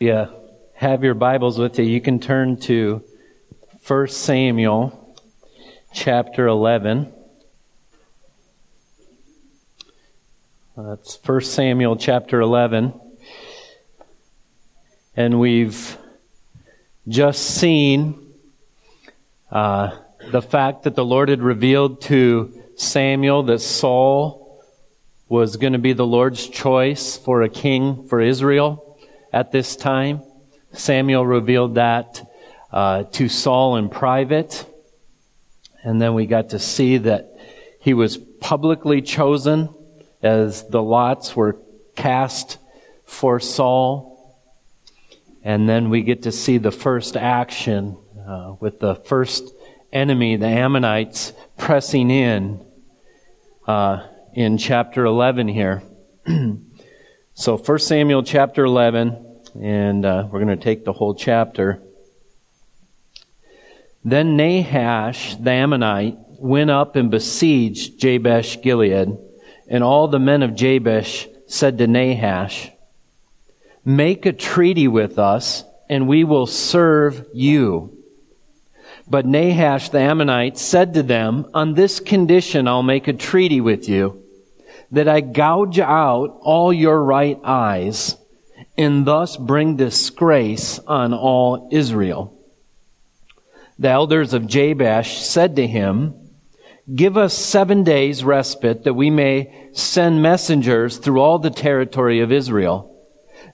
Yeah, have your Bibles with you. You can turn to 1 Samuel chapter 11. That's 1 Samuel chapter 11. And we've just seen uh, the fact that the Lord had revealed to Samuel that Saul was going to be the Lord's choice for a king for Israel at this time. Samuel revealed that uh, to Saul in private. And then we got to see that he was publicly chosen as the lots were cast for Saul. And then we get to see the first action uh, with the first enemy, the Ammonites, pressing in uh, in chapter 11 here. so 1 Samuel chapter 11, and uh, we're going to take the whole chapter. Then Nahash the Ammonite went up and besieged Jabesh Gilead, and all the men of Jabesh said to Nahash, Make a treaty with us, and we will serve you. But Nahash the Ammonite said to them, On this condition I'll make a treaty with you, that I gouge out all your right eyes, and thus bring disgrace on all Israel. The elders of Jabesh said to him, Give us seven days respite that we may send messengers through all the territory of Israel.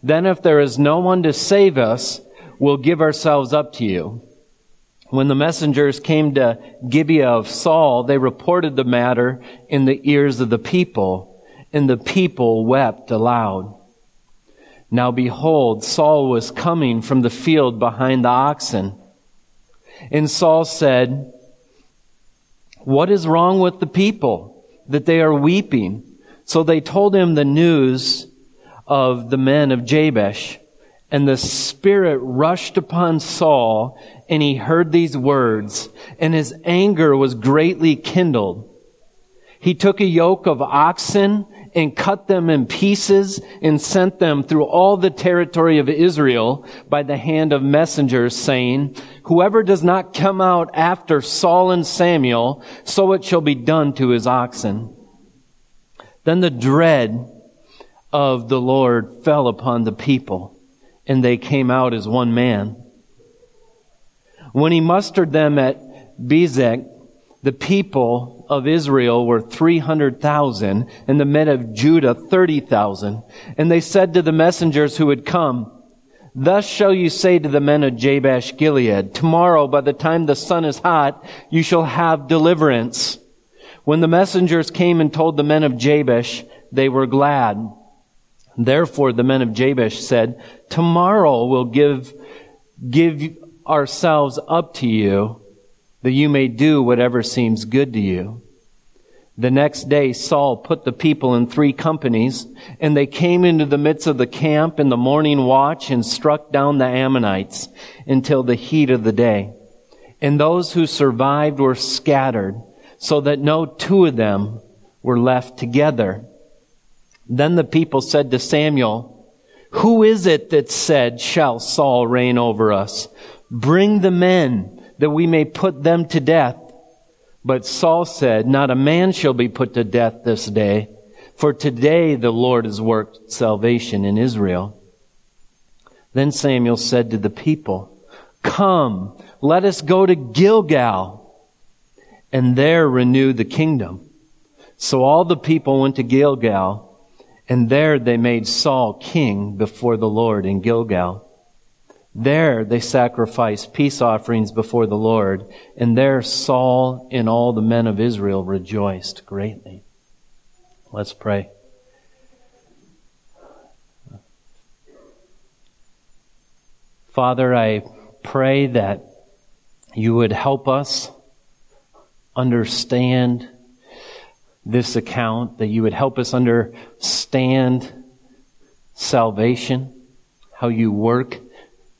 Then if there is no one to save us, we'll give ourselves up to you. When the messengers came to Gibeah of Saul, they reported the matter in the ears of the people, and the people wept aloud. Now behold, Saul was coming from the field behind the oxen. And Saul said, What is wrong with the people that they are weeping? So they told him the news of the men of Jabesh. And the Spirit rushed upon Saul, and he heard these words, and his anger was greatly kindled. He took a yoke of oxen and cut them in pieces and sent them through all the territory of Israel by the hand of messengers saying, whoever does not come out after Saul and Samuel, so it shall be done to his oxen. Then the dread of the Lord fell upon the people and they came out as one man. When he mustered them at Bezek, the people of Israel were 300,000 and the men of Judah 30,000. And they said to the messengers who had come, Thus shall you say to the men of Jabesh Gilead, Tomorrow, by the time the sun is hot, you shall have deliverance. When the messengers came and told the men of Jabesh, they were glad. Therefore the men of Jabesh said, Tomorrow we'll give, give ourselves up to you that you may do whatever seems good to you. The next day Saul put the people in three companies, and they came into the midst of the camp in the morning watch and struck down the Ammonites until the heat of the day. And those who survived were scattered, so that no two of them were left together. Then the people said to Samuel, Who is it that said, Shall Saul reign over us? Bring the men that we may put them to death. But Saul said, Not a man shall be put to death this day, for today the Lord has worked salvation in Israel. Then Samuel said to the people, Come, let us go to Gilgal, and there renew the kingdom. So all the people went to Gilgal, and there they made Saul king before the Lord in Gilgal. There they sacrificed peace offerings before the Lord, and there Saul and all the men of Israel rejoiced greatly. Let's pray. Father, I pray that you would help us understand this account, that you would help us understand salvation, how you work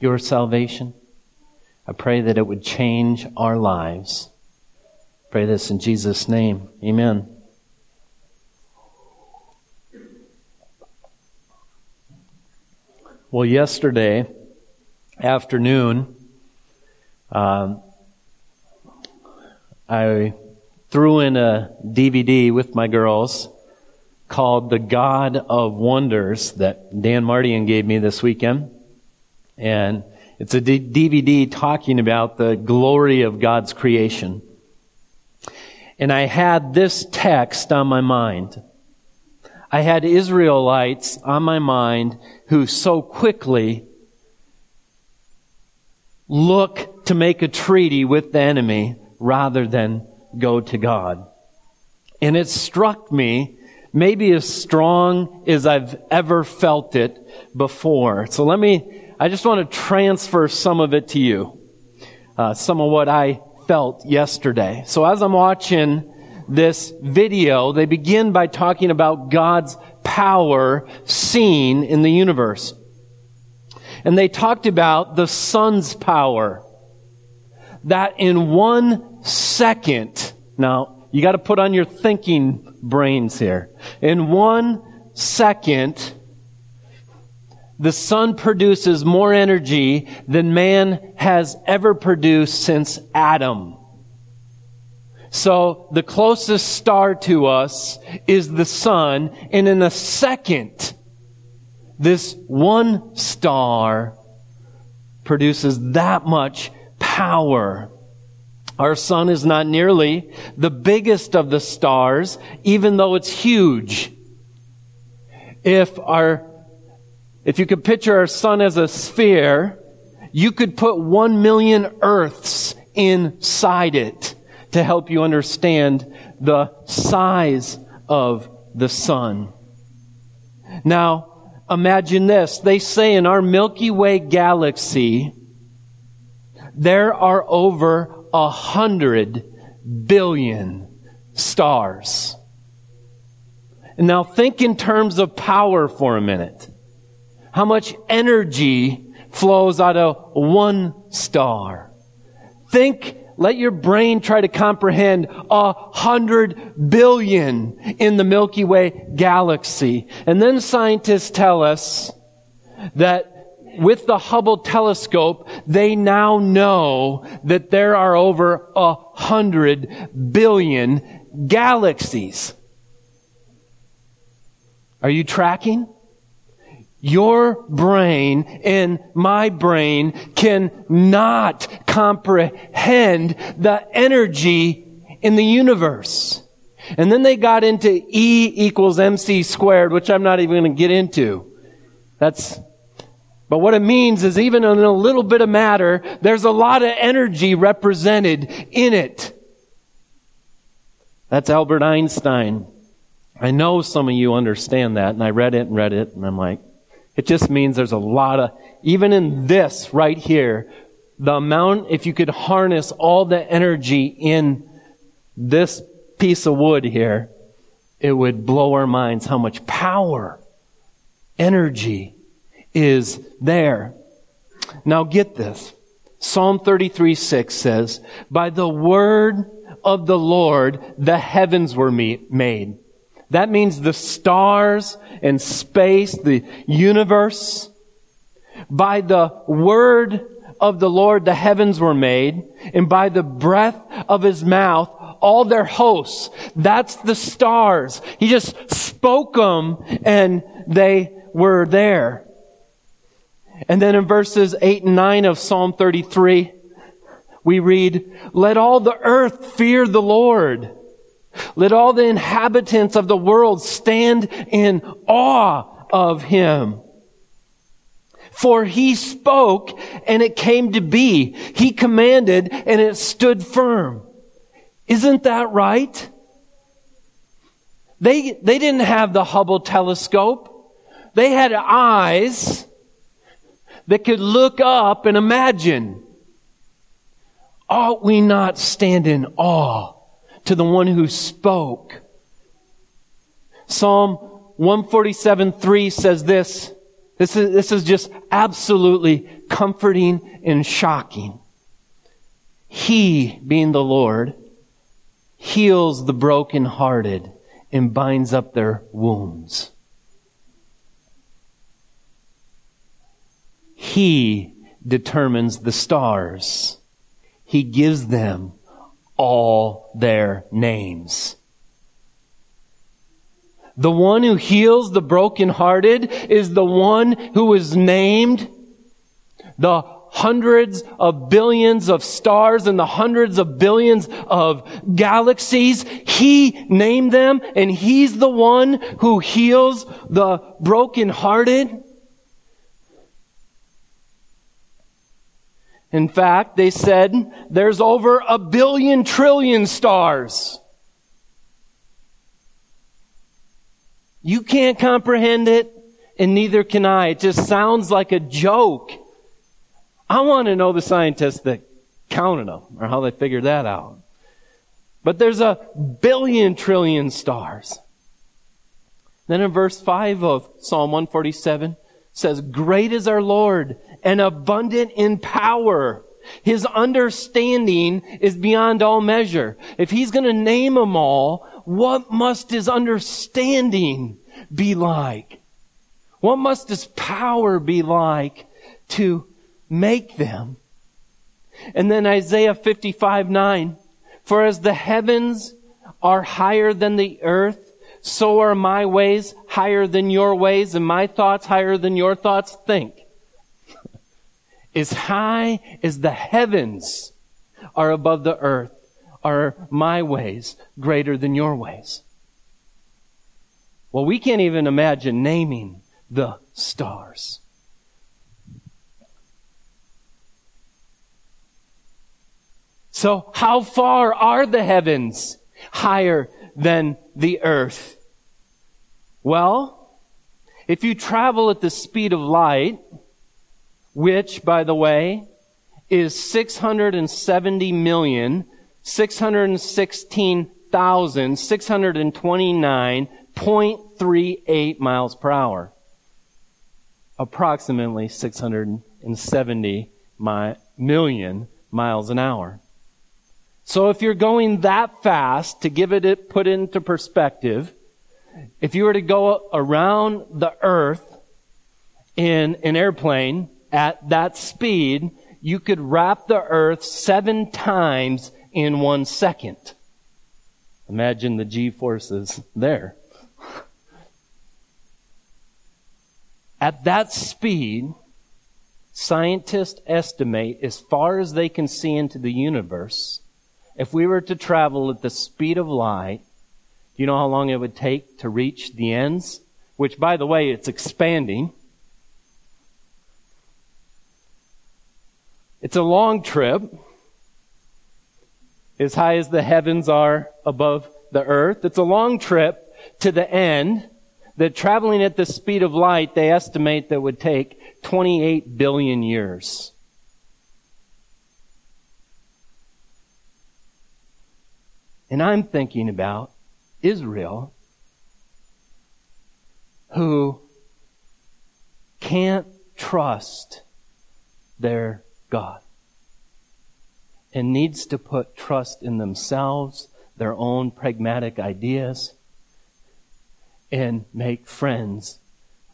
your salvation. I pray that it would change our lives. Pray this in Jesus' name. Amen. Well, yesterday afternoon, um, I threw in a DVD with my girls called The God of Wonders that Dan Mardian gave me this weekend. And it's a D- DVD talking about the glory of God's creation. And I had this text on my mind. I had Israelites on my mind who so quickly look to make a treaty with the enemy rather than go to God. And it struck me maybe as strong as I've ever felt it before. So let me, I just want to transfer some of it to you. Uh, some of what I felt yesterday. So as I'm watching this video, they begin by talking about God's power seen in the universe. And they talked about the sun's power. That in one second, now you got to put on your thinking brains here. In one second, the sun produces more energy than man has ever produced since Adam. So the closest star to us is the sun, and in a second, this one star produces that much power. Our sun is not nearly the biggest of the stars, even though it's huge. If our, if you could picture our sun as a sphere, you could put one million earths inside it to help you understand the size of the sun. Now, imagine this. They say in our Milky Way galaxy, there are over a hundred billion stars. And now think in terms of power for a minute. How much energy flows out of one star? Think let your brain try to comprehend a hundred billion in the Milky Way galaxy. And then scientists tell us that with the Hubble telescope, they now know that there are over a hundred billion galaxies. Are you tracking? Your brain and my brain cannot comprehend the energy in the universe. And then they got into E equals MC squared, which I'm not even going to get into. That's, but what it means is even in a little bit of matter, there's a lot of energy represented in it. That's Albert Einstein. I know some of you understand that, and I read it and read it, and I'm like, it just means there's a lot of, even in this right here, the amount, if you could harness all the energy in this piece of wood here, it would blow our minds how much power, energy is there. Now get this. Psalm 33 6 says, By the word of the Lord the heavens were made that means the stars and space, the universe. By the word of the Lord, the heavens were made, and by the breath of his mouth, all their hosts. That's the stars. He just spoke them and they were there. And then in verses 8 and 9 of Psalm 33, we read, Let all the earth fear the Lord. Let all the inhabitants of the world stand in awe of him. For he spoke and it came to be. He commanded and it stood firm. Isn't that right? They, they didn't have the Hubble telescope. They had eyes that could look up and imagine. Ought we not stand in awe to the one who spoke. Psalm 147 3 says this. This is, this is just absolutely comforting and shocking. He, being the Lord, heals the brokenhearted and binds up their wounds. He determines the stars. He gives them all their names. The one who heals the brokenhearted is the one who is named the hundreds of billions of stars and the hundreds of billions of galaxies. He named them and he's the one who heals the brokenhearted. In fact, they said there's over a billion trillion stars. You can't comprehend it, and neither can I. It just sounds like a joke. I want to know the scientists that counted them or how they figured that out. But there's a billion trillion stars. Then in verse 5 of Psalm 147 says, Great is our Lord and abundant in power. His understanding is beyond all measure. If he's going to name them all, what must his understanding be like? What must his power be like to make them? And then Isaiah 55 9. For as the heavens are higher than the earth, so are my ways higher than your ways, and my thoughts higher than your thoughts. Think. As high as the heavens are above the earth, are my ways greater than your ways? Well, we can't even imagine naming the stars. So, how far are the heavens higher than the earth? Well, if you travel at the speed of light, which, by the way, is 670 million 616,629.38 miles per hour. Approximately 670 mi- million miles an hour. So if you're going that fast, to give it, put into perspective, if you were to go around the earth in an airplane at that speed, you could wrap the earth seven times in one second. Imagine the G forces there. At that speed, scientists estimate as far as they can see into the universe, if we were to travel at the speed of light, do you know how long it would take to reach the ends? Which, by the way, it's expanding. It's a long trip as high as the heavens are above the earth. It's a long trip to the end that traveling at the speed of light, they estimate that would take 28 billion years. And I'm thinking about Israel who can't trust their God and needs to put trust in themselves, their own pragmatic ideas, and make friends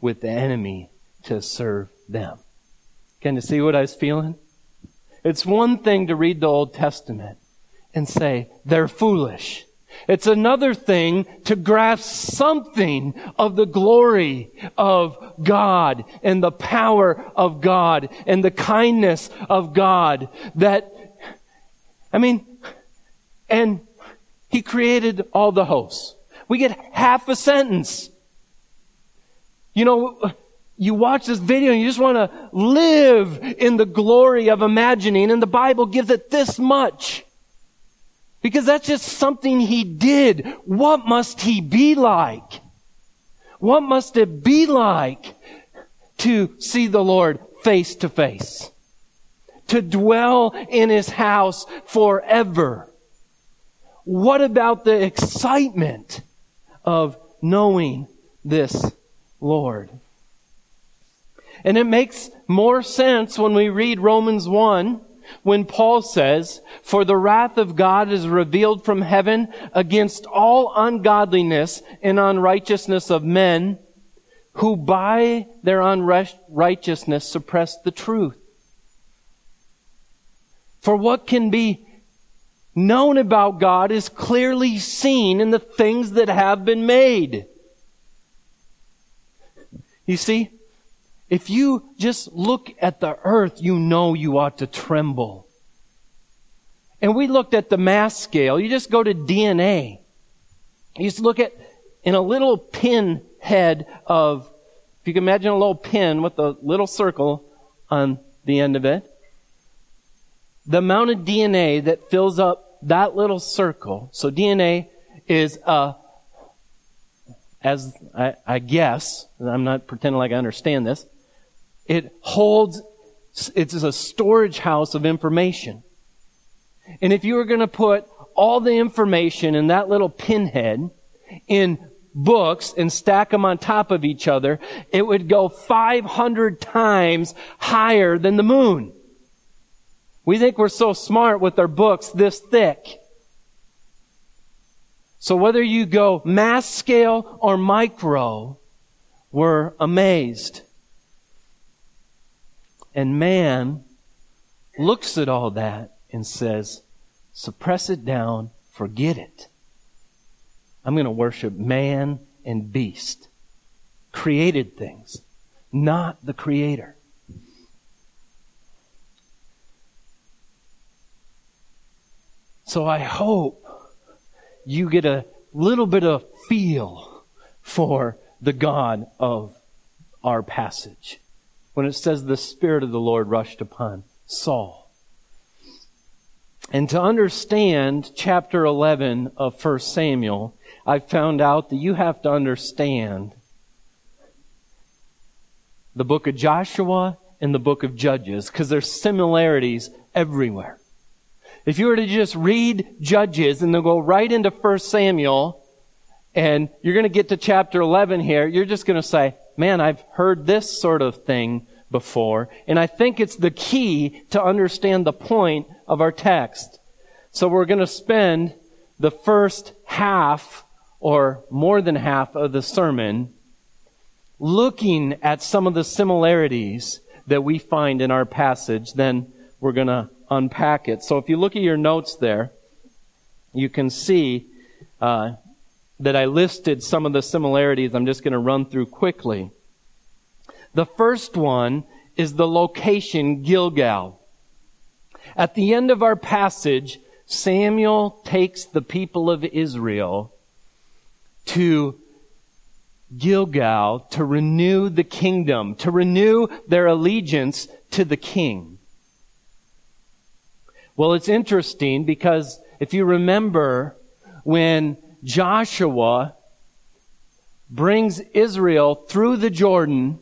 with the enemy to serve them. Can you see what I was feeling? It's one thing to read the Old Testament and say, they're foolish. It's another thing to grasp something of the glory of God and the power of God and the kindness of God that I mean, and he created all the hosts. We get half a sentence. You know, you watch this video and you just want to live in the glory of imagining, and the Bible gives it this much. Because that's just something he did. What must he be like? What must it be like to see the Lord face to face? to dwell in his house forever. What about the excitement of knowing this Lord? And it makes more sense when we read Romans 1 when Paul says, For the wrath of God is revealed from heaven against all ungodliness and unrighteousness of men who by their unrighteousness suppress the truth. For what can be known about God is clearly seen in the things that have been made. You see, if you just look at the earth, you know you ought to tremble. And we looked at the mass scale. You just go to DNA. You just look at in a little pin head of, if you can imagine a little pin with a little circle on the end of it, the amount of DNA that fills up that little circle. So DNA is a, as I, I guess, I'm not pretending like I understand this, it holds, it's a storage house of information. And if you were going to put all the information in that little pinhead in books and stack them on top of each other, it would go 500 times higher than the moon. We think we're so smart with our books this thick. So whether you go mass scale or micro, we're amazed. And man looks at all that and says, suppress it down, forget it. I'm going to worship man and beast, created things, not the creator. So I hope you get a little bit of feel for the God of our passage when it says the Spirit of the Lord rushed upon Saul. And to understand chapter 11 of 1 Samuel, I found out that you have to understand the book of Joshua and the book of Judges because there's similarities everywhere. If you were to just read Judges and then go right into 1 Samuel and you're going to get to chapter 11 here, you're just going to say, man, I've heard this sort of thing before. And I think it's the key to understand the point of our text. So we're going to spend the first half or more than half of the sermon looking at some of the similarities that we find in our passage. Then we're going to unpack it. So if you look at your notes there, you can see uh, that I listed some of the similarities. I'm just going to run through quickly. The first one is the location Gilgal. At the end of our passage, Samuel takes the people of Israel to Gilgal to renew the kingdom, to renew their allegiance to the king. Well, it's interesting because if you remember when Joshua brings Israel through the Jordan,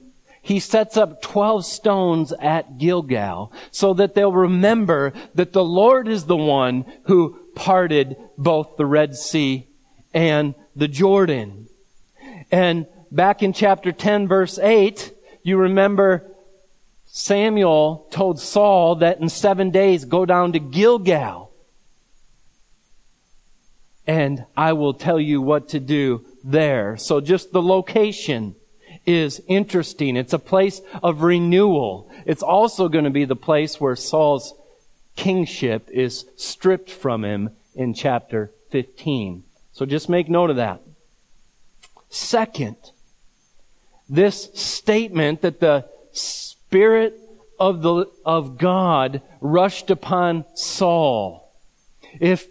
he sets up 12 stones at Gilgal so that they'll remember that the Lord is the one who parted both the Red Sea and the Jordan. And back in chapter 10 verse 8, you remember Samuel told Saul that in seven days go down to Gilgal and I will tell you what to do there. So just the location is interesting. It's a place of renewal. It's also going to be the place where Saul's kingship is stripped from him in chapter 15. So just make note of that. Second, this statement that the Spirit of the, of God rushed upon Saul. If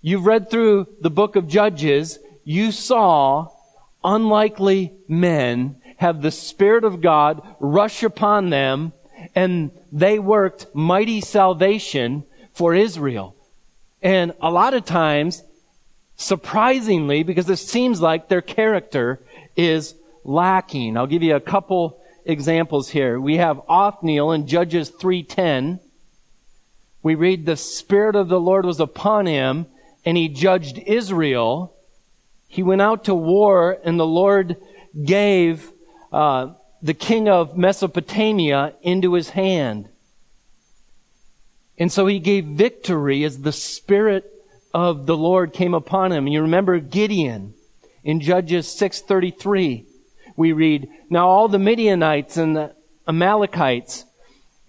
you've read through the book of Judges, you saw unlikely men have the Spirit of God rush upon them and they worked mighty salvation for Israel. And a lot of times, surprisingly, because it seems like their character is lacking. I'll give you a couple examples here. We have Othniel in Judges 3:10. We read the spirit of the Lord was upon him and he judged Israel. He went out to war and the Lord gave uh, the king of Mesopotamia into his hand. And so he gave victory as the spirit of the Lord came upon him. You remember Gideon in Judges 6:33 we read, Now all the Midianites and the Amalekites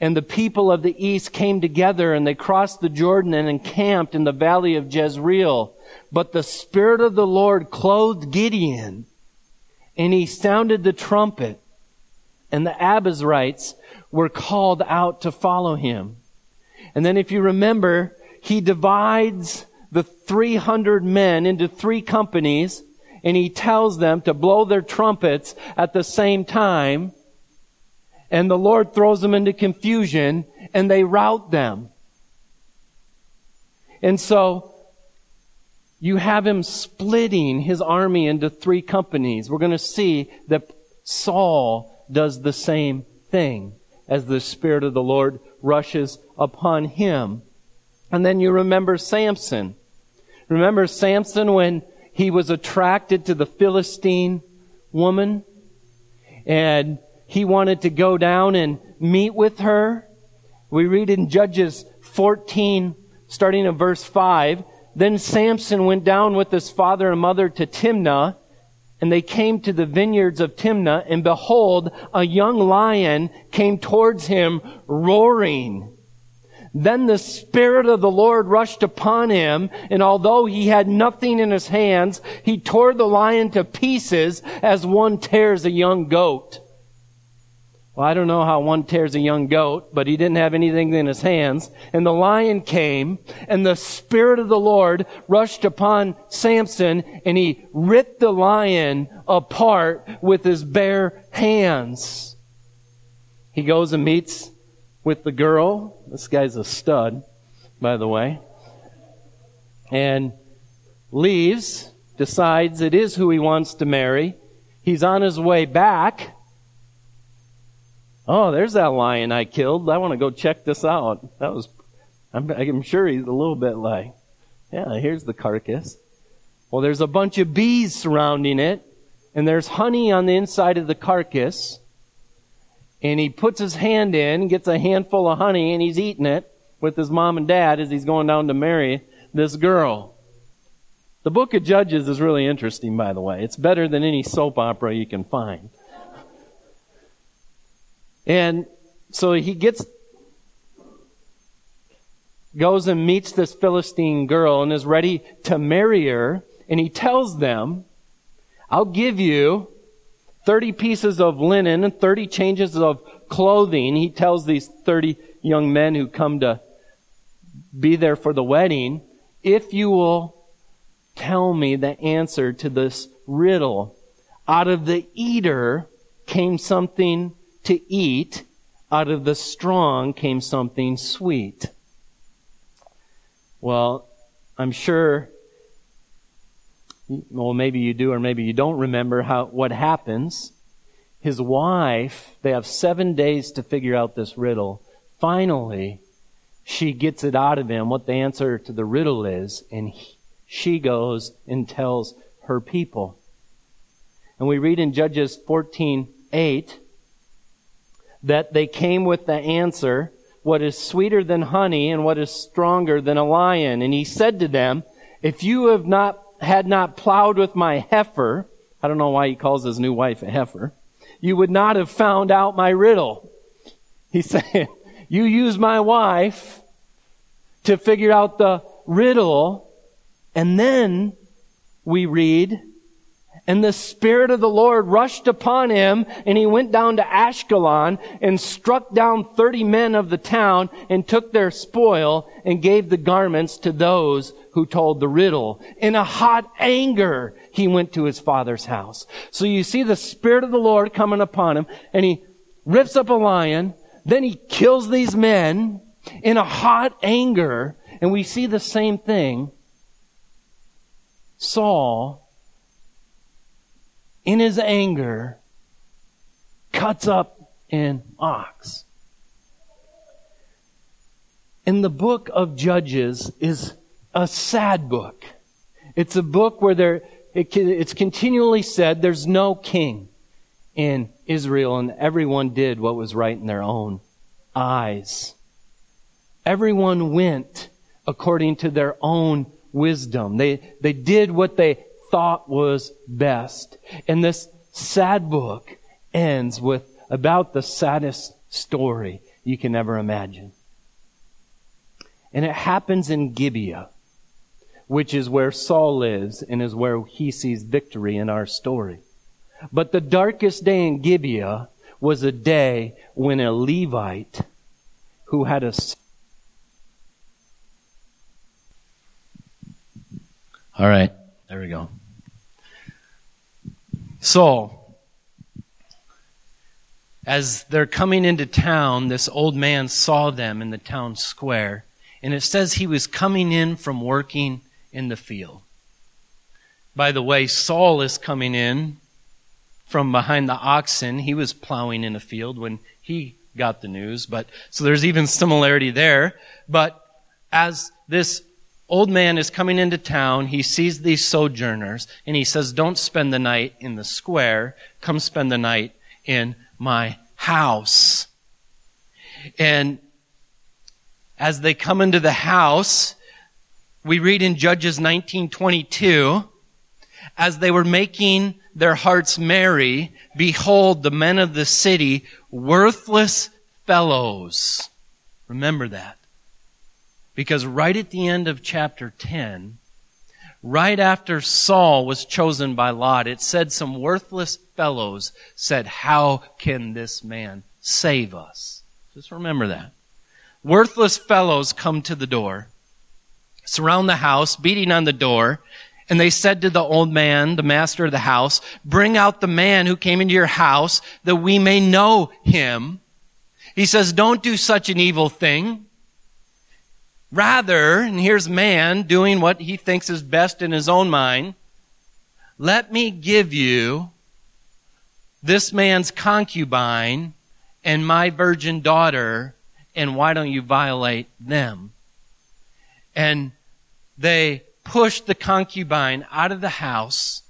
and the people of the east came together and they crossed the Jordan and encamped in the valley of Jezreel. But the Spirit of the Lord clothed Gideon and he sounded the trumpet and the Abiezrites were called out to follow him. And then if you remember, he divides the 300 men into three companies and he tells them to blow their trumpets at the same time. And the Lord throws them into confusion and they rout them. And so you have him splitting his army into three companies. We're going to see that Saul does the same thing as the Spirit of the Lord rushes upon him. And then you remember Samson. Remember Samson when he was attracted to the Philistine woman and he wanted to go down and meet with her? We read in Judges 14, starting in verse 5, then Samson went down with his father and mother to Timnah, and they came to the vineyards of Timnah, and behold, a young lion came towards him roaring. Then the Spirit of the Lord rushed upon him, and although he had nothing in his hands, he tore the lion to pieces as one tears a young goat. Well, I don't know how one tears a young goat, but he didn't have anything in his hands. And the lion came, and the Spirit of the Lord rushed upon Samson, and he ripped the lion apart with his bare hands. He goes and meets with the girl. This guy's a stud, by the way. And leaves, decides it is who he wants to marry. He's on his way back. Oh, there's that lion I killed. I want to go check this out. That was, I'm, I'm sure he's a little bit like, yeah, here's the carcass. Well, there's a bunch of bees surrounding it, and there's honey on the inside of the carcass and he puts his hand in, gets a handful of honey, and he's eating it with his mom and dad as he's going down to marry this girl. The book of Judges is really interesting, by the way. It's better than any soap opera you can find. And so he gets, goes and meets this Philistine girl and is ready to marry her. And he tells them, I'll give you 30 pieces of linen and 30 changes of clothing. He tells these 30 young men who come to be there for the wedding, if you will tell me the answer to this riddle, out of the eater came something to eat, out of the strong came something sweet. Well, I'm sure well, maybe you do or maybe you don't remember how, what happens. His wife, they have seven days to figure out this riddle. Finally, she gets it out of him what the answer to the riddle is, and he, she goes and tells her people. And we read in Judges 14, 8, that they came with the answer, what is sweeter than honey and what is stronger than a lion. And he said to them, if you have not had not plowed with my heifer, I don't know why he calls his new wife a heifer, you would not have found out my riddle. He's saying, you use my wife to figure out the riddle, and then we read and the Spirit of the Lord rushed upon him, and he went down to Ashkelon and struck down thirty men of the town and took their spoil and gave the garments to those who told the riddle. In a hot anger, he went to his father's house. So you see the Spirit of the Lord coming upon him, and he rips up a lion, then he kills these men in a hot anger, and we see the same thing. Saul in his anger, cuts up an ox. And the book of Judges is a sad book. It's a book where there, it, it's continually said there's no king in Israel and everyone did what was right in their own eyes. Everyone went according to their own wisdom. They, they did what they thought was best. And this sad book ends with about the saddest story you can ever imagine. And it happens in Gibeah, which is where Saul lives and is where he sees victory in our story. But the darkest day in Gibeah was a day when a Levite who had a All right, there we go. So, as they're coming into town, this old man saw them in the town square, and it says he was coming in from working in the field. By the way, Saul is coming in from behind the oxen. He was plowing in a field when he got the news, but so there's even similarity there. But as this old man is coming into town. He sees these sojourners and he says, Don't spend the night in the square. Come spend the night in my house. And as they come into the house, we read in Judges 1922, as they were making their hearts merry, behold, the men of the city, worthless fellows. Remember that. Because right at the end of chapter 10, right after Saul was chosen by Lot, it said some worthless fellows said, How can this man save us? Just remember that. Worthless fellows come to the door, surround the house, beating on the door, and they said to the old man, the master of the house, Bring out the man who came into your house that we may know him. He says, Don't do such an evil thing. Rather, and here's man doing what he thinks is best in his own mind, let me give you this man's concubine and my virgin daughter, and why don't you violate them? And they push the concubine out of the house.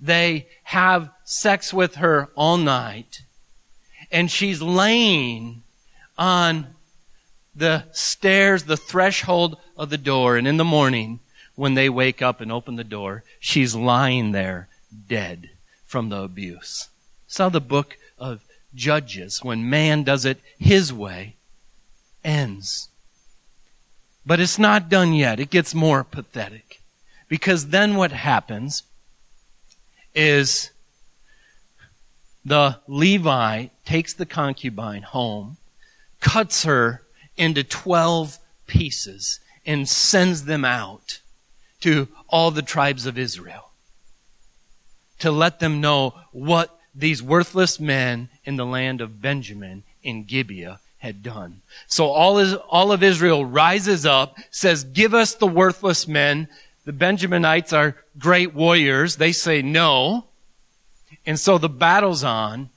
They have sex with her all night. And she's laying on the stairs, the threshold of the door, and in the morning, when they wake up and open the door, she's lying there dead from the abuse. How the book of Judges, when man does it his way, ends. But it's not done yet. It gets more pathetic. Because then what happens is the Levi takes the concubine home, cuts her into 12 pieces and sends them out to all the tribes of Israel to let them know what these worthless men in the land of Benjamin in Gibeah had done. So all, is, all of Israel rises up, says, give us the worthless men. The Benjaminites are great warriors. They say no. And so the battle's on.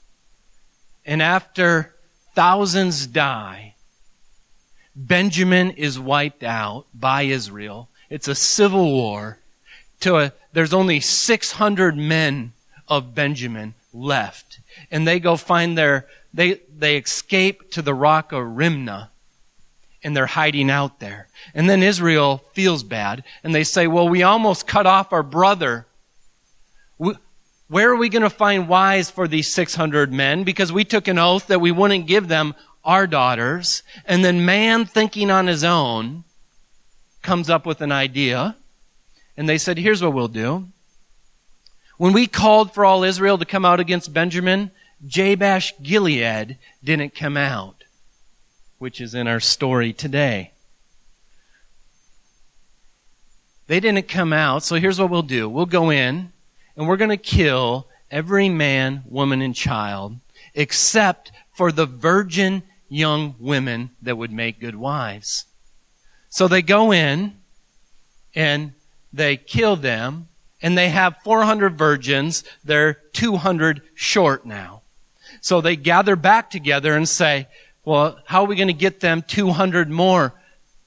And after thousands die, Benjamin is wiped out by Israel. It's a civil war. To a, there's only 600 men of Benjamin left. And they go find their, they, they escape to the rock of Rimmon, And they're hiding out there. And then Israel feels bad. And they say, well, we almost cut off our brother. Where are we going to find wives for these 600 men? Because we took an oath that we wouldn't give them our daughters, and then man thinking on his own comes up with an idea, and they said, here's what we'll do. When we called for all Israel to come out against Benjamin, Jabesh Gilead didn't come out, which is in our story today. They didn't come out, so here's what we'll do. We'll go in, and we're going to kill every man, woman, and child, except for the virgin young women that would make good wives. So they go in and they kill them and they have 400 virgins. They're 200 short now. So they gather back together and say, well, how are we going to get them 200 more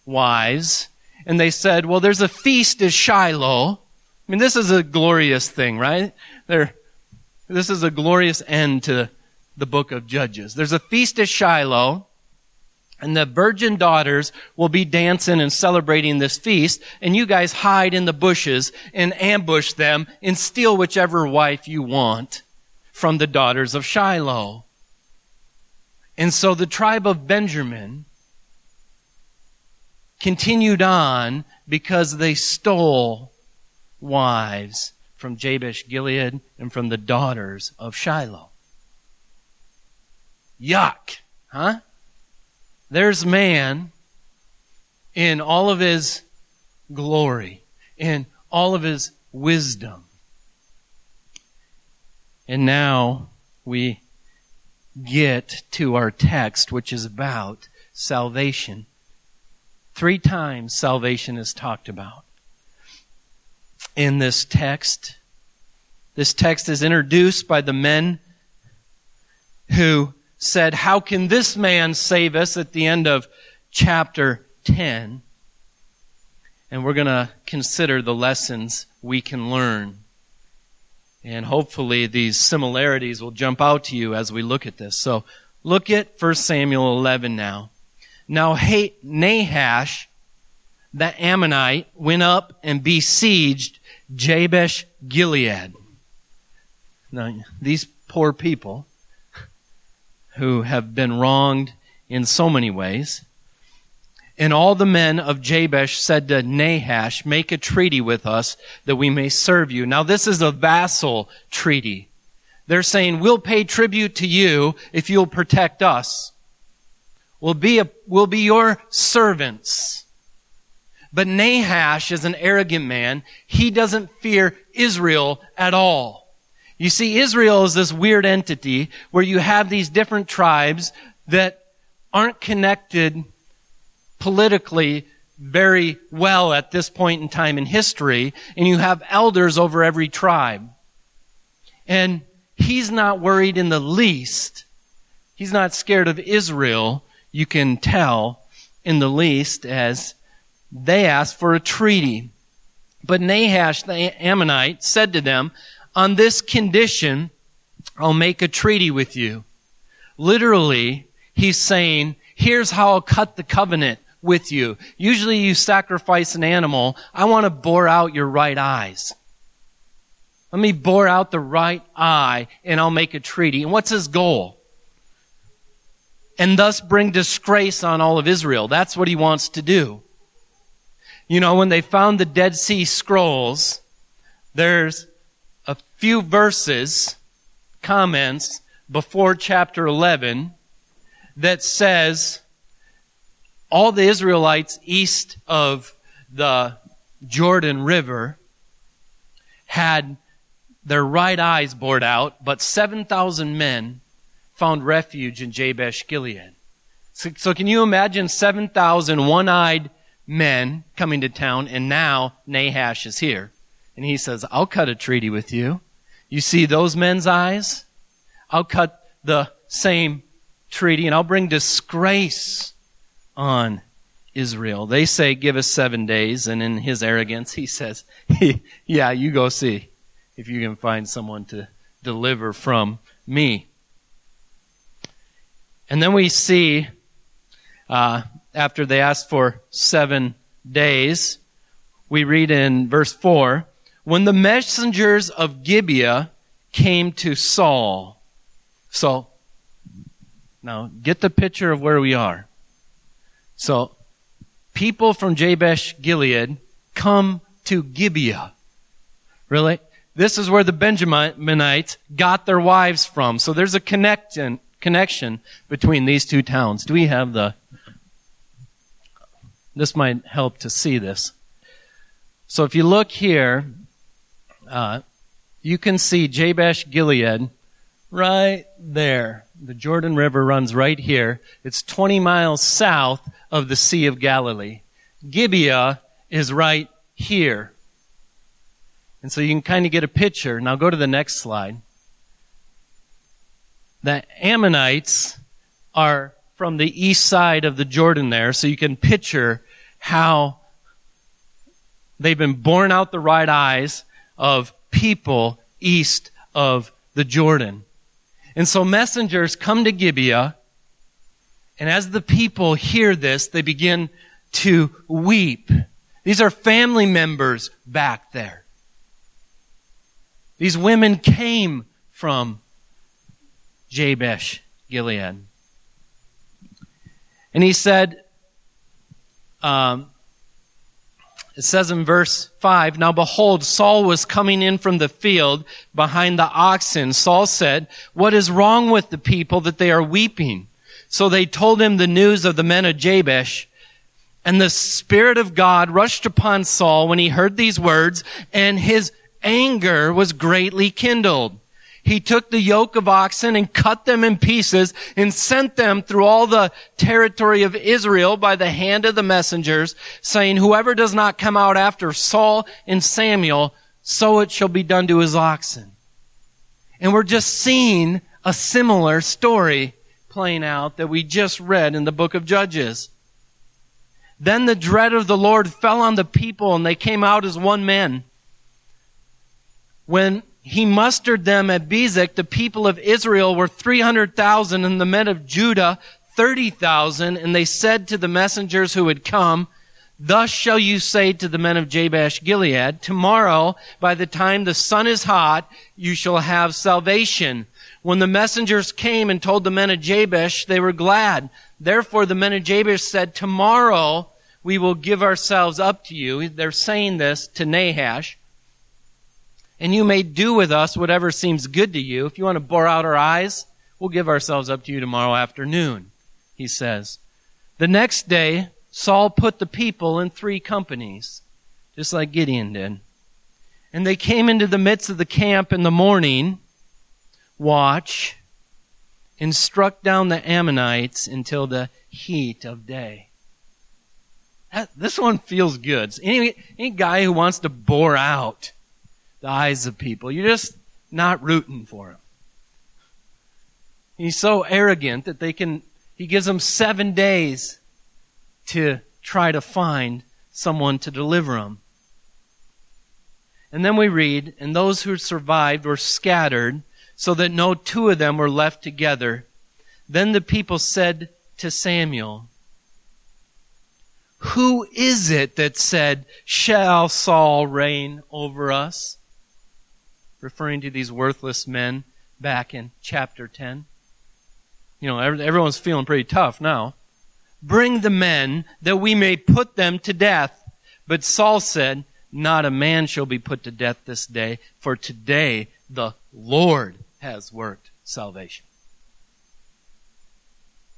wives? And they said, well, there's a feast at Shiloh. I mean, this is a glorious thing, right? There, this is a glorious end to the book of Judges. There's a feast at Shiloh, and the virgin daughters will be dancing and celebrating this feast, and you guys hide in the bushes and ambush them and steal whichever wife you want. from the daughters of Shiloh. And so the tribe of Benjamin continued on because they stole wives from Jabesh Gilead and from the daughters of Shiloh. Yuck, huh? There's man in all of his glory, in all of his wisdom. And now we get to our text, which is about salvation. Three times salvation is talked about in this text. This text is introduced by the men who said, How can this man save us at the end of chapter 10? And we're going to consider the lessons we can learn. And hopefully these similarities will jump out to you as we look at this. So look at 1 Samuel 11 now. Now Nahash, the Ammonite, went up and besieged Jabesh Gilead. Now, these poor people who have been wronged in so many ways. And all the men of Jabesh said to Nahash, Make a treaty with us that we may serve you. Now, this is a vassal treaty. They're saying, We'll pay tribute to you if you'll protect us. We'll be, a, we'll be your servants. But Nahash is an arrogant man. He doesn't fear Israel at all. You see, Israel is this weird entity where you have these different tribes that aren't connected politically very well at this point in time in history, and you have elders over every tribe. And he's not worried in the least. He's not scared of Israel you can tell in the least as they asked for a treaty. But Nahash the Ammonite said to them, on this condition, I'll make a treaty with you. Literally, he's saying, here's how I'll cut the covenant with you. Usually you sacrifice an animal. I want to bore out your right eyes. Let me bore out the right eye and I'll make a treaty. And what's his goal? and thus bring disgrace on all of Israel. That's what he wants to do. You know, when they found the Dead Sea Scrolls, there's few verses, comments before chapter 11 that says all the Israelites east of the Jordan River had their right eyes bored out, but 7,000 men found refuge in Jabesh Gilead. So, so can you imagine 7,000 one-eyed men coming to town and now Nahash is here. And he says, I'll cut a treaty with you. You see those men's eyes? I'll cut the same treaty and I'll bring disgrace on Israel. They say, give us seven days. And in his arrogance, he says, yeah, you go see if you can find someone to deliver from me. And then we see, uh, after they asked for seven days, we read in verse 4 when the messengers of Gibeah came to Saul. So, now get the picture of where we are. So, people from Jabesh Gilead come to Gibeah. Really? This is where the Benjaminites got their wives from. So there's a connection, connection between these two towns. Do we have the. This might help to see this. So if you look here, uh, you can see Jabesh Gilead right there. The Jordan River runs right here. It's 20 miles south of the Sea of Galilee. Gibeah is right here. And so you can kind of get a picture. Now go to the next slide the Ammonites are from the east side of the Jordan there, so you can picture how they've been born out the right eyes of people east of the Jordan. And so messengers come to Gibeah, and as the people hear this, they begin to weep. These are family members back there. These women came from Jabesh Gilead. And he said, um, it says in verse 5, Now behold, Saul was coming in from the field behind the oxen. Saul said, What is wrong with the people that they are weeping? So they told him the news of the men of Jabesh. And the Spirit of God rushed upon Saul when he heard these words, and his anger was greatly kindled. He took the yoke of oxen and cut them in pieces and sent them through all the territory of Israel by the hand of the messengers, saying, whoever does not come out after Saul and Samuel, so it shall be done to his oxen. And we're just seeing a similar story playing out that we just read in the book of Judges. Then the dread of the Lord fell on the people and they came out as one man. When he mustered them at Bezek, the people of Israel were 300,000 and the men of Judah 30,000. And they said to the messengers who had come, Thus shall you say to the men of Jabesh Gilead, Tomorrow, by the time the sun is hot, you shall have salvation. When the messengers came and told the men of Jabesh, they were glad. Therefore the men of Jabesh said, Tomorrow we will give ourselves up to you. They're saying this to Nahash and you may do with us whatever seems good to you. If you want to bore out our eyes, we'll give ourselves up to you tomorrow afternoon, he says. The next day, Saul put the people in three companies, just like Gideon did. And they came into the midst of the camp in the morning, watch, and struck down the Ammonites until the heat of day. That, this one feels good. Any, any guy who wants to bore out the eyes of people. You're just not rooting for him. He's so arrogant that they can, he gives them seven days to try to find someone to deliver him. And then we read, and those who survived were scattered so that no two of them were left together. Then the people said to Samuel, Who is it that said, Shall Saul reign over us? Referring to these worthless men back in chapter 10. You know, everyone's feeling pretty tough now. Bring the men that we may put them to death. But Saul said, Not a man shall be put to death this day, for today the Lord has worked salvation.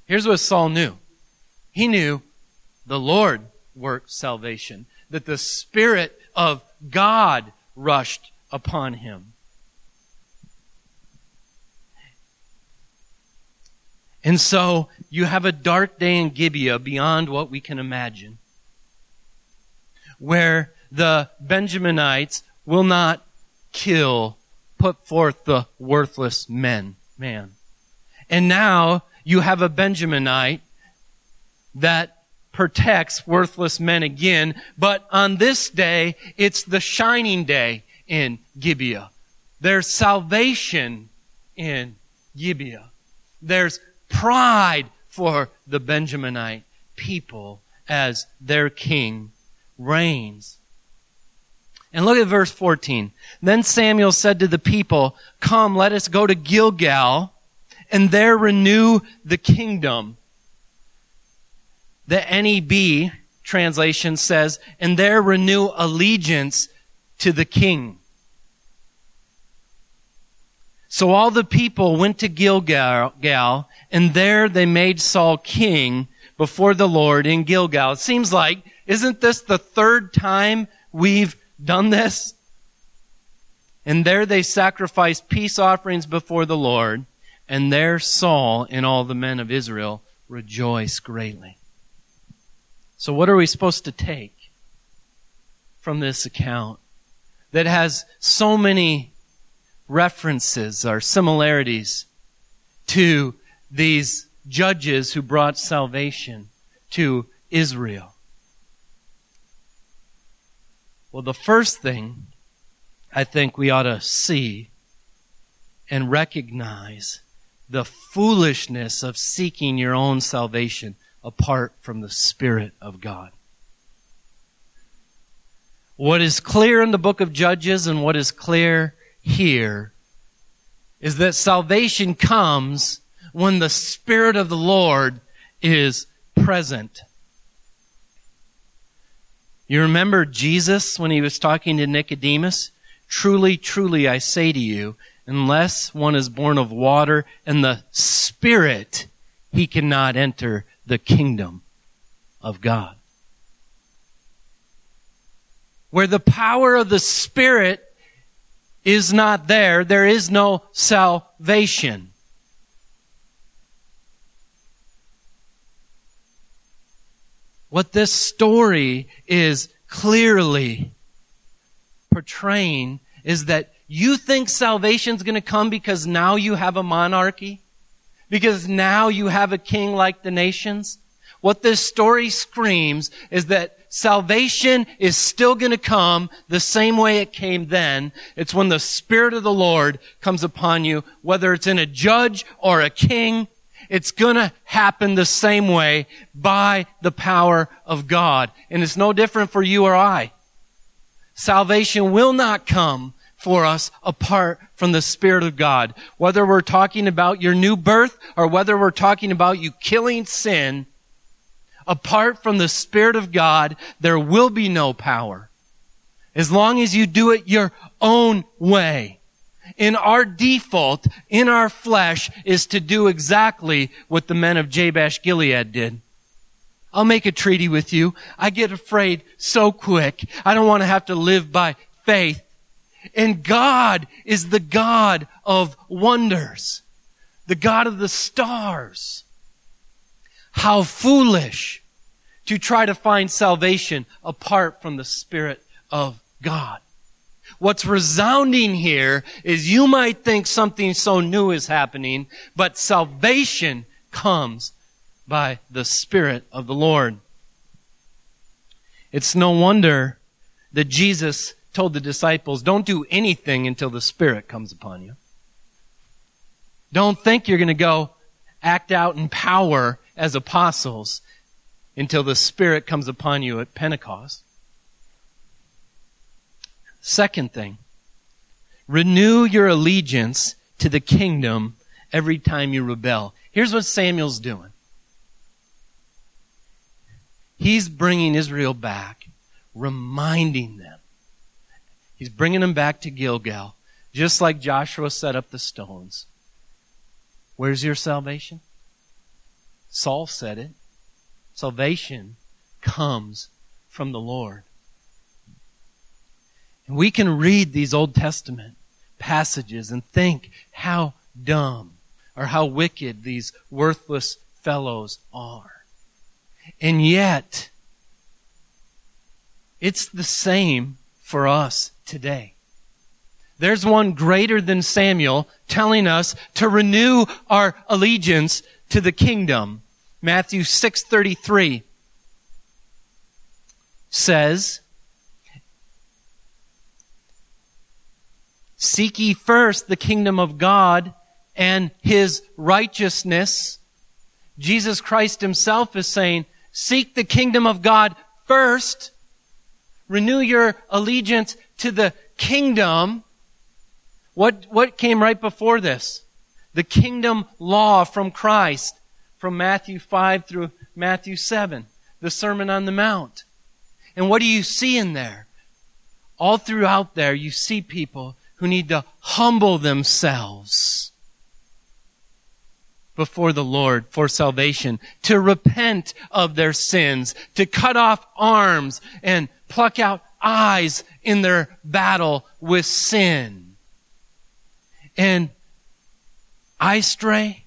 Here's what Saul knew. He knew the Lord worked salvation, that the Spirit of God rushed upon him. And so you have a dark day in Gibeah beyond what we can imagine, where the Benjaminites will not kill, put forth the worthless men, man. And now you have a Benjaminite that protects worthless men again, but on this day, it's the shining day in Gibeah. There's salvation in Gibeah. There's pride for the Benjaminite people as their king reigns. And look at verse 14. Then Samuel said to the people, Come, let us go to Gilgal and there renew the kingdom. The NEB translation says, and there renew allegiance to the king. So all the people went to Gilgal and there they made Saul king before the Lord in Gilgal. It seems like, isn't this the third time we've done this? And there they sacrificed peace offerings before the Lord, and there Saul and all the men of Israel rejoiced greatly. So what are we supposed to take from this account that has so many references or similarities to these judges who brought salvation to Israel? Well, the first thing I think we ought to see and recognize the foolishness of seeking your own salvation apart from the Spirit of God. What is clear in the book of Judges and what is clear here is that salvation comes when the Spirit of the Lord is present. You remember Jesus when he was talking to Nicodemus? Truly, truly, I say to you, unless one is born of water and the Spirit, he cannot enter the kingdom of God. Where the power of the Spirit is not there, there is no salvation. What this story is clearly portraying is that you think salvation's going to come because now you have a monarchy? Because now you have a king like the nations? What this story screams is that salvation is still going to come the same way it came then. It's when the Spirit of the Lord comes upon you, whether it's in a judge or a king, it's going to happen the same way by the power of God. And it's no different for you or I. Salvation will not come for us apart from the Spirit of God. Whether we're talking about your new birth or whether we're talking about you killing sin, apart from the Spirit of God, there will be no power. As long as you do it your own way. In our default, in our flesh, is to do exactly what the men of Jabesh Gilead did. I'll make a treaty with you. I get afraid so quick. I don't want to have to live by faith. And God is the God of wonders, the God of the stars. How foolish to try to find salvation apart from the Spirit of God. What's resounding here is you might think something so new is happening, but salvation comes by the Spirit of the Lord. It's no wonder that Jesus told the disciples, don't do anything until the Spirit comes upon you. Don't think you're going to go act out in power as apostles until the Spirit comes upon you at Pentecost. Second thing, renew your allegiance to the kingdom every time you rebel. Here's what Samuel's doing. He's bringing Israel back, reminding them He's bringing them back to Gilgal, just like Joshua set up the stones. Where's your salvation? Saul said it. Salvation comes from the Lord. And we can read these Old Testament passages and think how dumb or how wicked these worthless fellows are. And yet, it's the same for us today. There's one greater than Samuel telling us to renew our allegiance to the kingdom. Matthew 6:33 says, Seek ye first the kingdom of God and his righteousness. Jesus Christ himself is saying, seek the kingdom of God first. Renew your allegiance to the kingdom. What, what came right before this? The kingdom law from Christ from Matthew 5 through Matthew 7, the Sermon on the Mount. And what do you see in there? All throughout there, you see people who need to humble themselves before the Lord for salvation, to repent of their sins, to cut off arms and pluck out eyes in their battle with sin. And I stray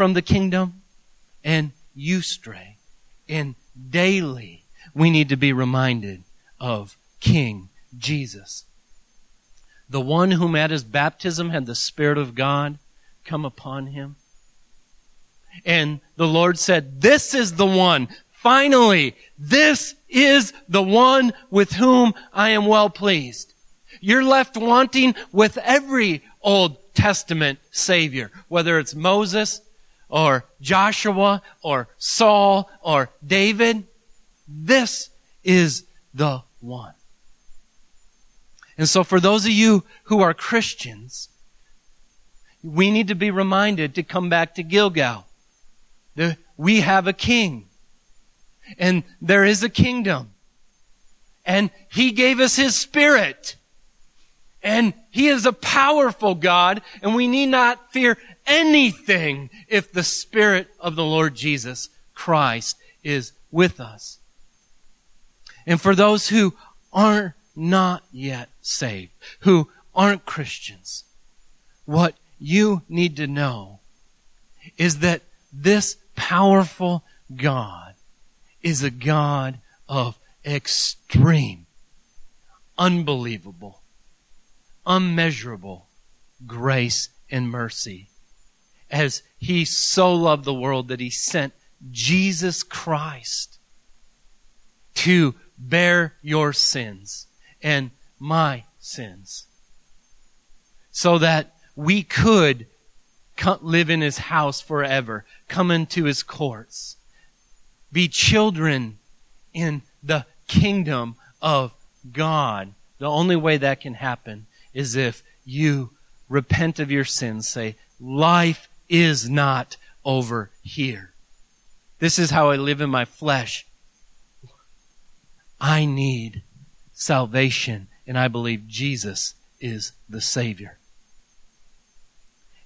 from the kingdom and you stray. And daily we need to be reminded of King Jesus. The one whom at his baptism had the Spirit of God come upon him. And the Lord said, this is the one. Finally, this is the one with whom I am well pleased. You're left wanting with every Old Testament Savior, whether it's Moses or Joshua or Saul or David. This is the one. And so for those of you who are Christians, we need to be reminded to come back to Gilgal. We have a king. And there is a kingdom. And he gave us his spirit. And he is a powerful God, and we need not fear anything if the spirit of the Lord Jesus Christ is with us. And for those who are not not yet saved, who aren't Christians, what you need to know is that this powerful God is a God of extreme, unbelievable, unmeasurable grace and mercy. As he so loved the world that he sent Jesus Christ to bear your sins and my sins so that we could live in his house forever, come into his courts, be children in the kingdom of God. The only way that can happen is if you repent of your sins, say, life is not over here. This is how I live in my flesh. I need salvation, and I believe Jesus is the Savior.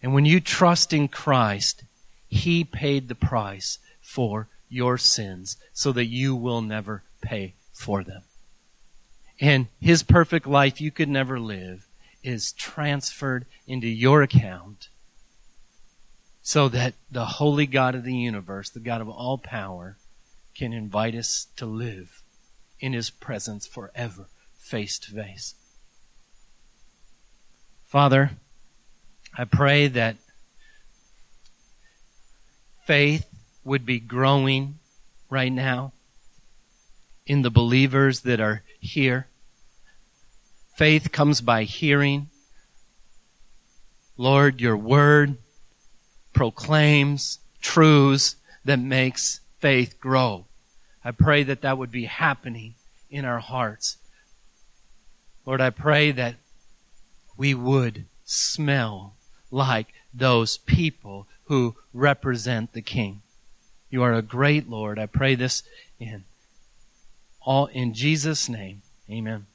And when you trust in Christ, He paid the price for your sins so that you will never pay for them. And His perfect life you could never live is transferred into your account so that the holy God of the universe, the God of all power, can invite us to live in His presence forever, face to face. Father, I pray that faith would be growing right now in the believers that are here. Faith comes by hearing. Lord, your word proclaims truths that makes faith grow. I pray that that would be happening in our hearts. Lord, I pray that we would smell like those people who represent the King. You are a great Lord. I pray this in all in Jesus' name. Amen.